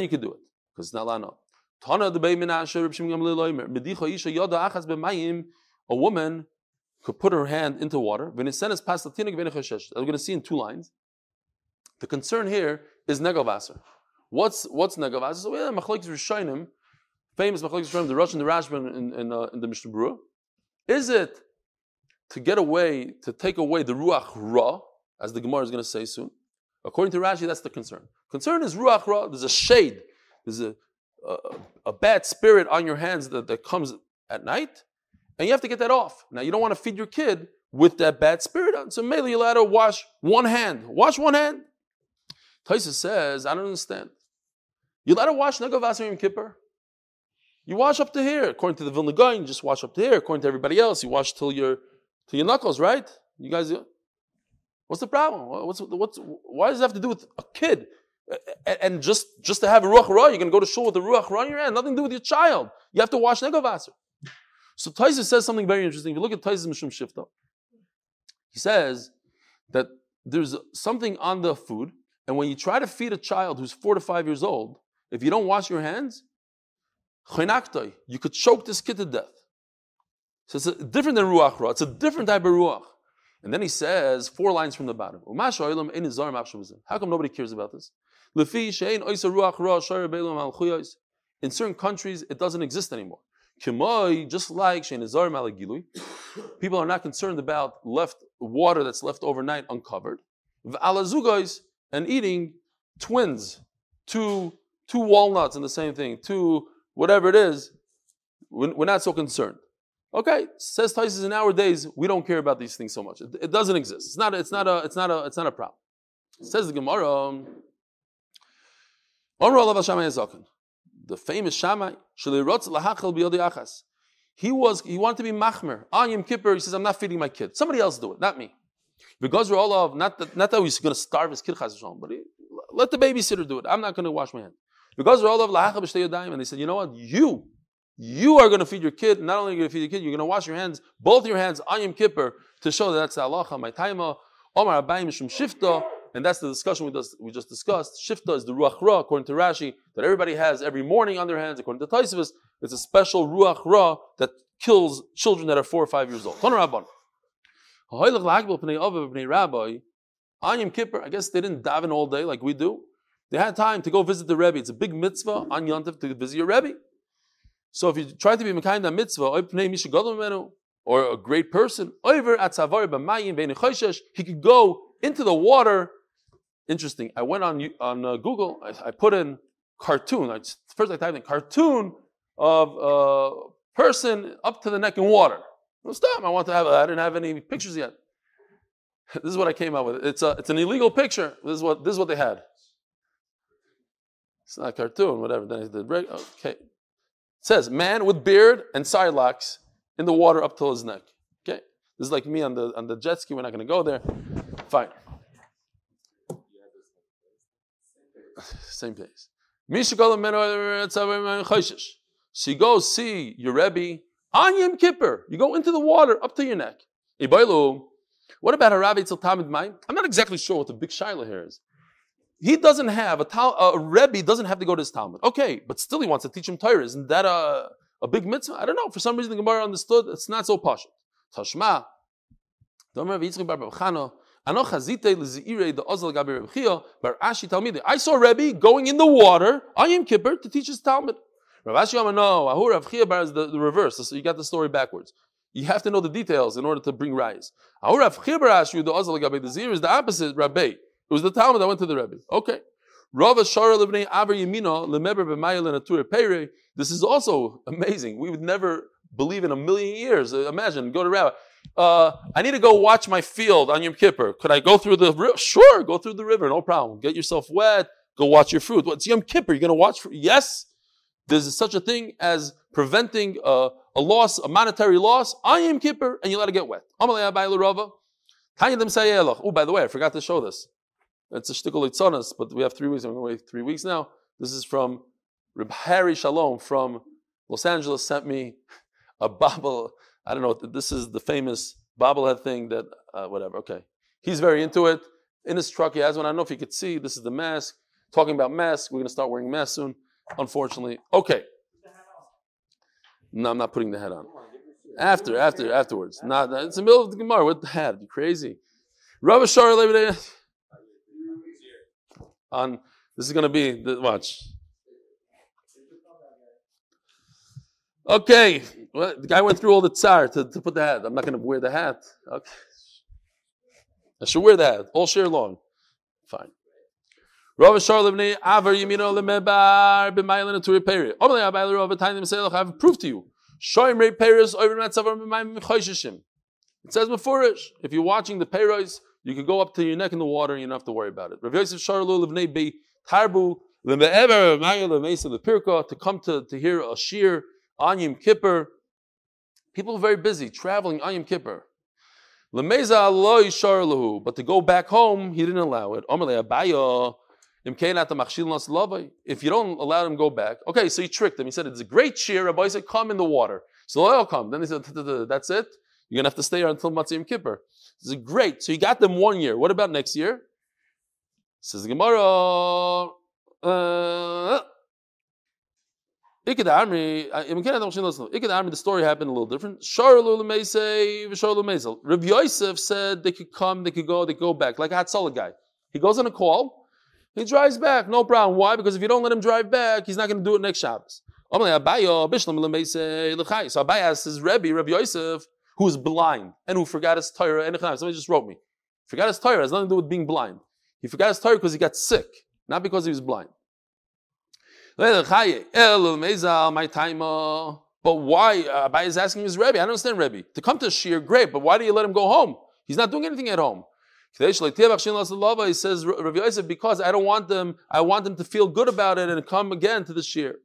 you can do it because it's not lana. A woman could put her hand into water. We're going to see in two lines. The concern here is negavaser. What's what's negavaser? So yeah, machlokes rishonim, famous machlokes rishonim, the and the Rashban in, in, uh, in the Mishnah Berurah. Is it to get away, to take away the ruach ra, as the Gemara is going to say soon? According to Rashi, that's the concern. Concern is ruach ra. There's a shade. There's a, a, a bad spirit on your hands that, that comes at night, and you have to get that off. Now you don't want to feed your kid with that bad spirit on. So maybe you're allowed to wash one hand. Wash one hand. Tosfos says, I don't understand. You let her wash Negavasim Yom Kippur? You wash up to here. According to the Vilna Gaon, you just wash up to here. According to everybody else, you wash till your till your knuckles, right? You guys, what's the problem? What's what's why does it have to do with a kid? And just just to have a ruach ra, you're going to go to shul with a ruach ra in your hand. Nothing to do with your child. You have to wash negavaser. So Tosfos says something very interesting. If you look at Taisa's Mishum Shivta, he says that there's something on the food, and when you try to feed a child who's four to five years old, if you don't wash your hands, you could choke this kid to death. So it's different than ruach ra. It's a different type of ruach. And then he says four lines from the bottom. How come nobody cares about this? In certain countries, it doesn't exist anymore. Just like people are not concerned about left water that's left overnight uncovered. And eating twins, two two walnuts and the same thing, two whatever it is, we're not so concerned. Okay, says Tosfos in our days, we don't care about these things so much. It, it, doesn't exist. It's not, it's not a, it's not a, it's not a problem. Says the Gemara, the famous Shammai, he was, he wanted to be machmer. On Yom Kippur, he says, I'm not feeding my kid. Somebody else do it, not me. Because we're all of, not that, not that he's going to starve his kid, but he, let the babysitter do it. I'm not going to wash my hands. Because we're all of lahacha b'shtei and they said, you know what? You, you are going to feed your kid. Not only are you going to feed your kid, you're going to wash your hands, both your hands on Yom Kippur, to show that that's the halacha. My taima, Omar Abayim Shum Shivta, and that's the discussion we just, we just discussed. Shivta is the Ruach Ra, according to Rashi, that everybody has every morning on their hands. According to Tosfos, it's a special Ruach Ra that kills children that are four or five years old. On Yom Kippur, I guess they didn't daven all day like we do. They had time to go visit the Rebbe. It's a big mitzvah on Yontif to visit your Rebbe. So if you try to be Mekayim that mitzvah, or a great person, he could go into the water. Interesting. I went on on uh, Google. I, I, put in cartoon. I, first, I typed in cartoon of a person up to the neck in water. Well, stop. I want to have. I didn't have any pictures yet. (laughs) This is what I came up with. It's a, it's an illegal picture. This is what this is what they had. It's not a cartoon, whatever. Then I did. Okay. It says man with beard and side locks in the water up till his neck. Okay. This is like me on the on the jet ski. We're not going to go there. Fine. Same place. So you go see your Rebbe on Yom Kippur. You go into the water up to your neck. What about a Rabbi Talmud Mai? I'm not exactly sure what the big shaila here is. He doesn't have a, tal- a Rebbe doesn't have to go to his Talmud. Okay, but still he wants to teach him Torah. Isn't that a, a big mitzvah? I don't know. For some reason the Gemara understood it's not so posh. Tashma. I saw Rebbe going in the water Yom Kippur to teach his Talmud. Rav Ashi no, Ahur Rav Chia is the, the reverse. So you got the story backwards. You have to know the details in order to bring rise. Ahur Rav Chia bar Ashi the Ozal Gabi the Zir is the opposite. Rabbi. It was the Talmud that went to the Rebbe. Okay. Rava Shara Livnei Aver Yemino Lemeber. This is also amazing. We would never believe in a million years. Imagine, go to Rabbi. Uh, I need to go watch my field on Yom Kippur. Could I go through the river? Sure, go through the river, no problem. Get yourself wet, go watch your fruit. What's Yom Kippur? You're going to watch fruit? Yes, there's such a thing as preventing a, a loss, a monetary loss on Yom Kippur, and you let it get wet. Oh, by the way, I forgot to show this. It's a shtickle itzonas, but we have three weeks. I'm going to wait three weeks now. This is from Reb Harry Shalom from Los Angeles sent me a Bible I don't know. This is the famous bobblehead thing that uh, whatever. Okay, he's very into it. In his truck, he has one. I don't know if you could see. This is the mask. Talking about masks, we're going to start wearing masks soon. Unfortunately, okay. No, I'm not putting the hat on. After, after, afterwards. Not. It's the middle of the Gemara. What the hat? You crazy? Rabbi Shar on. This is going to be the watch. Okay, well, the guy went through all the tsar to, to put the hat. I'm not going to wear the hat. Okay. I should wear that all year long. Fine. Rav Sharlevni Avar Yemino Lemebar B'Maylin to repair it. Omle Abayla Rav Tainim Selach. I have proof to you. Shoim Rei Peres over Matzavar B'Mayim Choshishim. It says Mefurish. If you're watching the Peros, you can go up to your neck in the water and you don't have to worry about it. Rav Yosef Sharlu Levnei Be Tarbu Leme'ever Mayel Mesa Lepirka to come to, to hear a shiur on Yom Kippur. People are very busy traveling on Yom Kippur. But to go back home, he didn't allow it. If you don't allow him go back, okay, so he tricked him. He said, It's a great shiur. Rabbi said, Come in the water. So they'll come. Then he said, That's it. You're going to have to stay here until Matzah Kippur. This is great. So he got them one year. What about next year? Says the Gemara. Uh, Ikad Amri, Ikad Amri, the story happened a little different. Rabbi Yosef said they could come, they could go, they could go back, like a Hatzalah guy. He goes on a call, he drives back, no problem. Why? Because if you don't let him drive back, he's not going to do it next Shabbos. So Abai asks his Rebbe, Rabbi Yosef, who is blind and who forgot his Torah. And somebody just wrote me. Forgot his Torah has nothing to do with being blind. He forgot his Torah because he got sick, not because he was blind. But why? Uh, Abai is asking his Rebbe. I don't understand Rebbe. To come to Shiur, great, but why do you let him go home? He's not doing anything at home. He says, Rabbi Yosef, because I don't want them, I want them to feel good about it and come again to the Shiur.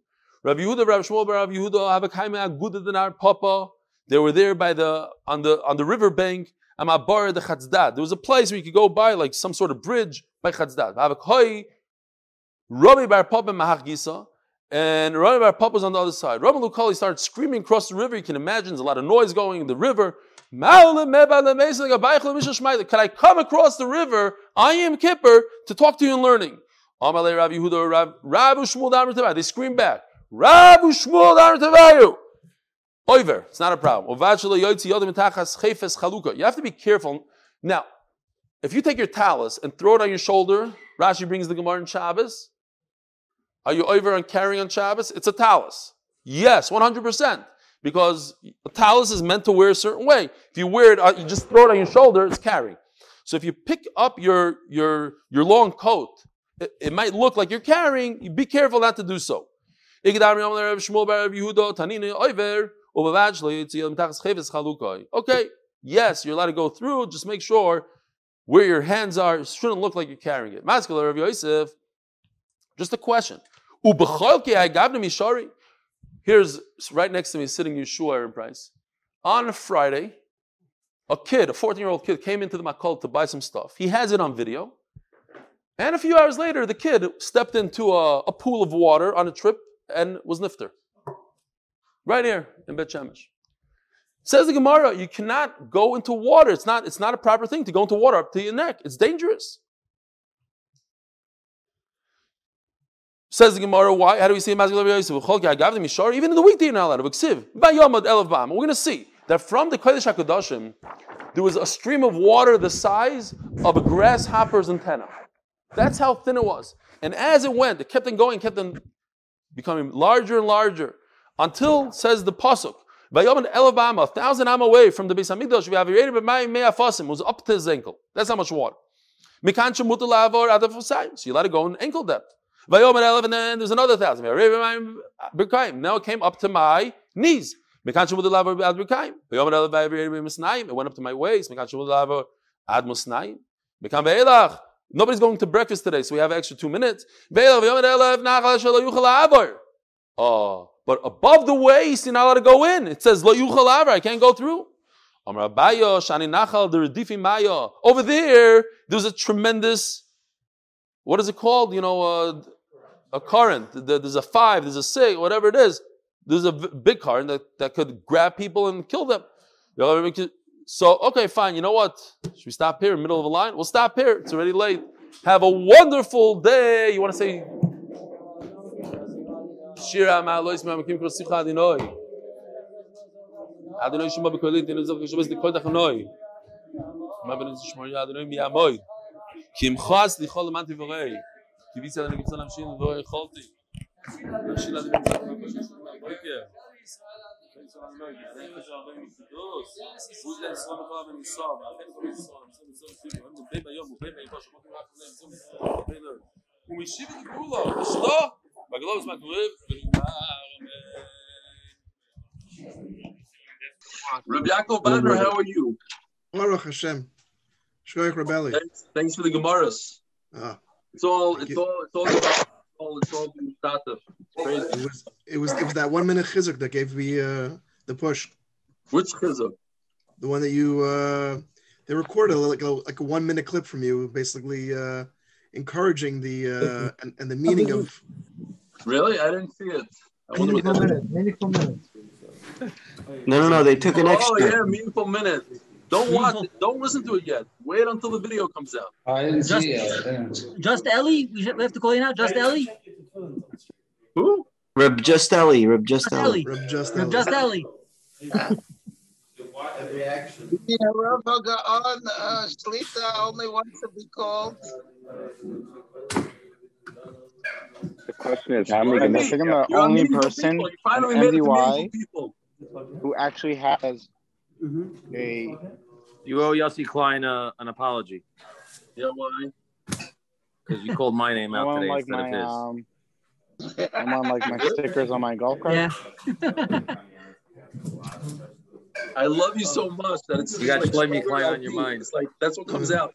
Rabbi Yehuda, Rabbi Shmuel, Rabbi Yehuda. They were there by the on the on the river bank. Amabar. There was a place where you could go by like some sort of bridge by Chatzdad. Rabbi Bar Papa Mahach Gisa, and Rabbi Bar Papa was on the other side. Rabbi Lukali started screaming across the river. You can imagine there's a lot of noise going in the river. Can I come across the river, I am Kippur, to talk to you in learning? They scream back. Over. It's not a problem. You have to be careful. Now, if you take your talus and throw it on your shoulder, Rashi brings the Gemara in Shabbos. Are you over on carrying on Shabbos? It's a talus. Yes, 100%. Because a talus is meant to wear a certain way. If you wear it, uh, you just throw it on your shoulder, it's carrying. So if you pick up your, your, your long coat, it, it might look like you're carrying, be careful not to do so. Okay, yes, you're allowed to go through, just make sure where your hands are shouldn't look like you're carrying it. Just a question. Here's right next to me sitting Yeshua Aaron Price. On a Friday, a kid, a 14 year old kid, came into the Makol to buy some stuff. He has it on video. And a few hours later, the kid stepped into a, a pool of water on a trip and was nifter. Right here in Bet Shemesh. Says the Gemara, you cannot go into water. It's not, it's not a proper thing to go into water up to your neck. It's dangerous. Says the Gemara, why? How do we say Even in the weekday you're not allowed to. We're going to see that from the Kodesh HaKadoshim, there was a stream of water the size of a grasshopper's antenna. That's how thin it was. And as it went, it kept on going, kept on becoming larger and larger, until, says the Pasuk, Vayoman Elabama, a thousand am away from the Beis Hamikdash, we have Afasim, was up to his ankle. That's how much water. So you let it go in ankle depth. Vayoman Elav, and then there's another thousand. Now it came up to my knees. It went up to my waist. Nobody's going to breakfast today, so we have extra two minutes. Oh, but above the waist, you're not allowed to go in. It says, I can't go through. Over there, there's a tremendous, what is it called? You know, uh, a current. There's a five, there's a six, whatever it is. There's a big current that, that could grab people and kill them. So, okay, fine. You know what? Should we stop here in the middle of the line? We'll stop here. It's already late. Have a wonderful day. You want to say כי אם עמך לכל למען תבורי, ביצע עלינו קבוצה להמשיך ולא יכולתי. להמשיך עלינו קבוצה את הגבולו, אשתו, בגלוב בזמן קורב ונגמר אה, אמן. יעקב בנדר, how are you? ברוך השם. Shoyach Rebelli. Thanks, thanks for the Gemaras. Ah, It's all, it's all, it's all about, all, it's all being status. It's crazy. it was it was it was that one minute chizuk that gave me uh, the push. Which chizuk? The one that you uh, they recorded like a like a one minute clip from you, basically uh, encouraging the uh, (laughs) and, and the meaning of Really? I didn't see it. I Meaningful that minute, meaningful minute. No, no, no. They took an extra. Oh extra. yeah, meaningful minute. Don't (laughs) watch it. Don't listen to it yet. Wait until the video comes out. I didn't Just- see it. yeah. Just Ellie? We have we have to call you now? Just Ellie? Who? Reb Just Ellie. Reb Just Just Ellie. Ellie. Reb Just We have Just Ellie. Yeah, Rav on uh, Shlita only wants to be called. The question is, how many? You're I think I'm the You're on only meaningful person people. You finally in made it to MDY. meaningful people. who actually has a. You owe Yossi Klein uh, an apology Yeah, why? because you called my name (laughs) I'm out today like instead my of his. um. I'm on like my stickers on my golf cart. Yeah. I love you so much that it's You just got like Shlomi Klein on your mind. It's like that's what comes out.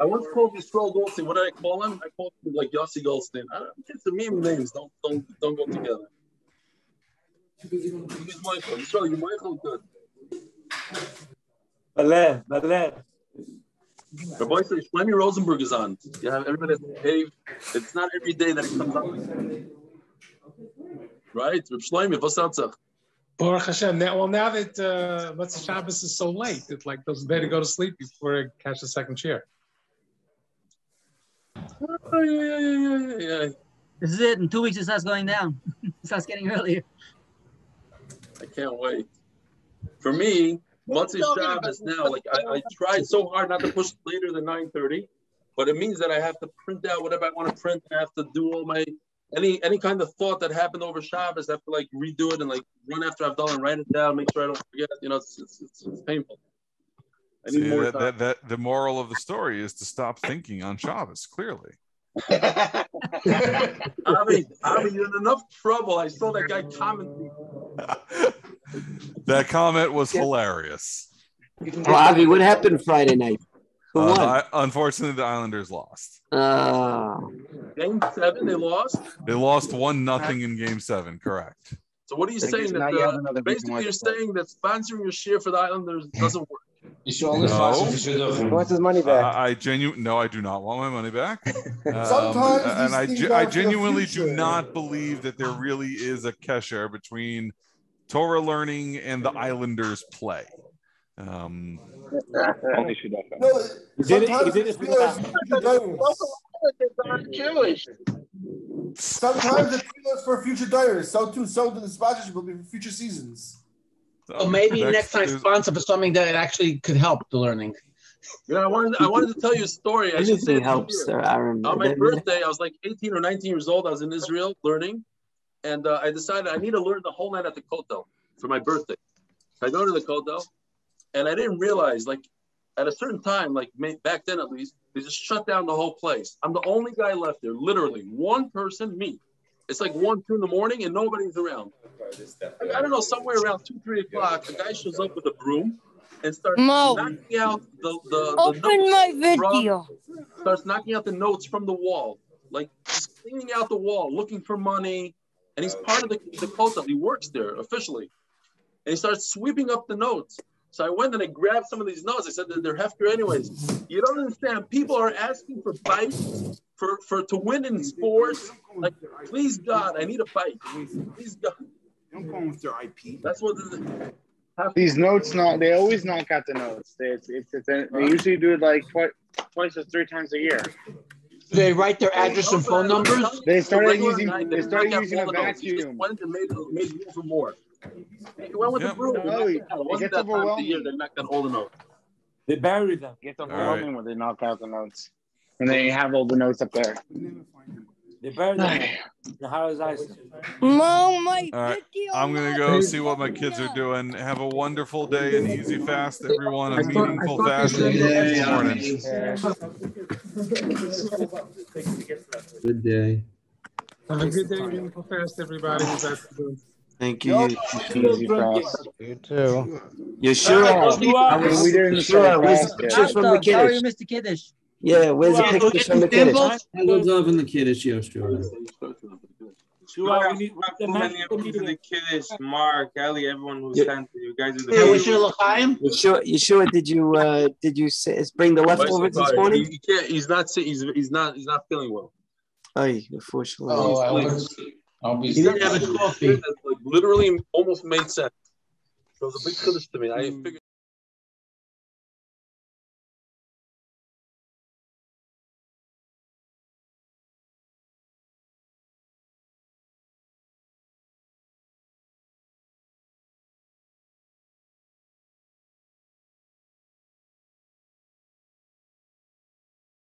I once called Yisrael Goldstein. What did I call him? I called him like Yossi Goldstein. I don't, it's the meme names. Don't don't don't go together. He's Michael. Yisrael, you're Michael. Good. (laughs) Balev, Balev. The boy says Shlomi Rosenberg is on. You have everybody has to behave. It's not every day that it comes out. Right? Reb Shlomi, what's up, sir? Baruch Hashem. Now, well, now that uh, Motzei Shabbos is so late, it's like those better go to sleep before I catch the second chair. Oh, yeah, yeah, yeah, yeah, yeah. This is it. In two weeks, it starts going down. (laughs) it starts getting earlier. I can't wait. For me, Motzei Shabbos now, like I, I tried so hard not to push later than 9:30, but it means that I have to print out whatever I want to print. I have to do all my any any kind of thought that happened over Shabbos. I have to like redo it and like run after I've done and write it down, make sure I don't forget. You know, it's it's, it's, it's painful. I need See, more that, that, that the moral of the story is to stop thinking on Shabbos. Clearly, (laughs) Avi, Avi, you're in enough trouble. I saw that guy commenting. (laughs) that comment was hilarious. Well, Avi, what happened Friday night? Who Uh, won? I- unfortunately, the Islanders lost. Uh, Game seven, they lost. They lost one nothing in Game Seven. Correct. So what are you saying? That now you uh, another reason why basically you're saying that sponsoring your shiur for the Islanders doesn't work. You should only No. sponsor if you wants his money back. I, I genu- no, I do not want my money back. (laughs) Um, Sometimes and I, ge- I genuinely do not believe that there really is a kesher between Torah learning and the Islanders play. Um, Only should have. No, He did it- sometimes did it it's the- for aren't Jewish. Sometimes it's Steelers for future diners. So too, so the sponsorship will be for future seasons. Well, maybe next next time sponsor for something that actually could help the learning. You know, I wanted I wanted to tell you a story. I should say anything it helps, here. sir, Aaron. On my birthday, I was like 18 or 19 years old. I was in Israel learning, and uh, I decided I need to learn the whole night at the Kotel for my birthday. So I go to the Kotel, and I didn't realize, like, at a certain time, like back then at least, they just shut down the whole place. I'm the only guy left there, literally one person, me. It's like one, two in the morning, and nobody's around. Like, I don't know, somewhere around two, three o'clock, a guy shows up with a broom and starts Mo. knocking out the the, the Open notes my from- video. starts knocking out the notes from the wall, like just cleaning out the wall, looking for money. And he's part of the, the Kotel. He works there officially. And he starts sweeping up the notes. So I went and I grabbed some of these notes. I said that they're hefker anyways. You don't understand. People are asking for bites for, for to win in sports. Like, please God, I need a bite. Please God. Don't call with their IP. That's what this is. These notes, not they always knock out the notes. They, it's, it's, it's they usually do it like twice, twice or three times a year. They write their address and phone numbers. They started using night, they they started knock out using a all the. He just vacuum. went and made, made room for more. He went with Yep. the broom. He No, it- it out. It it wasn't gets that time the overwhelming. year they knocked out all the notes. They bury them. It gets right. overwhelming when they knock out the notes. And they have all the notes up there. They bury them. The Harris Ice. Mom, my All right. I'm gonna go see what my kids are doing. Have a wonderful day and easy fast, everyone. A meaningful fast this morning. Good day. Have a good day. Beautiful fast, everybody. Thank you. Easy fast. You too. Yeshua. I mean, we didn't Yeshua, where's the fast yet. pictures from the Doctor, Sorry, kiddush? you missed the kiddush. Yeah, where's the pictures from the the kiddush? dimples. I was off in the kiddush, Yoshua. Shua, we need we have many of you for the Kiddush, Mark, Ellie, everyone who Yeah. sent it. You guys are the Yeah, we best. should look high. Yeshua, Yeshua, did you uh did you say, bring the leftovers this morning? he can't. He's not. He's he's not. He's not feeling well. Ay, unfortunately. Oh, I was, I'll be. He didn't have a coffee. That like, literally almost made sense. It was a big kiddush to me. I figured.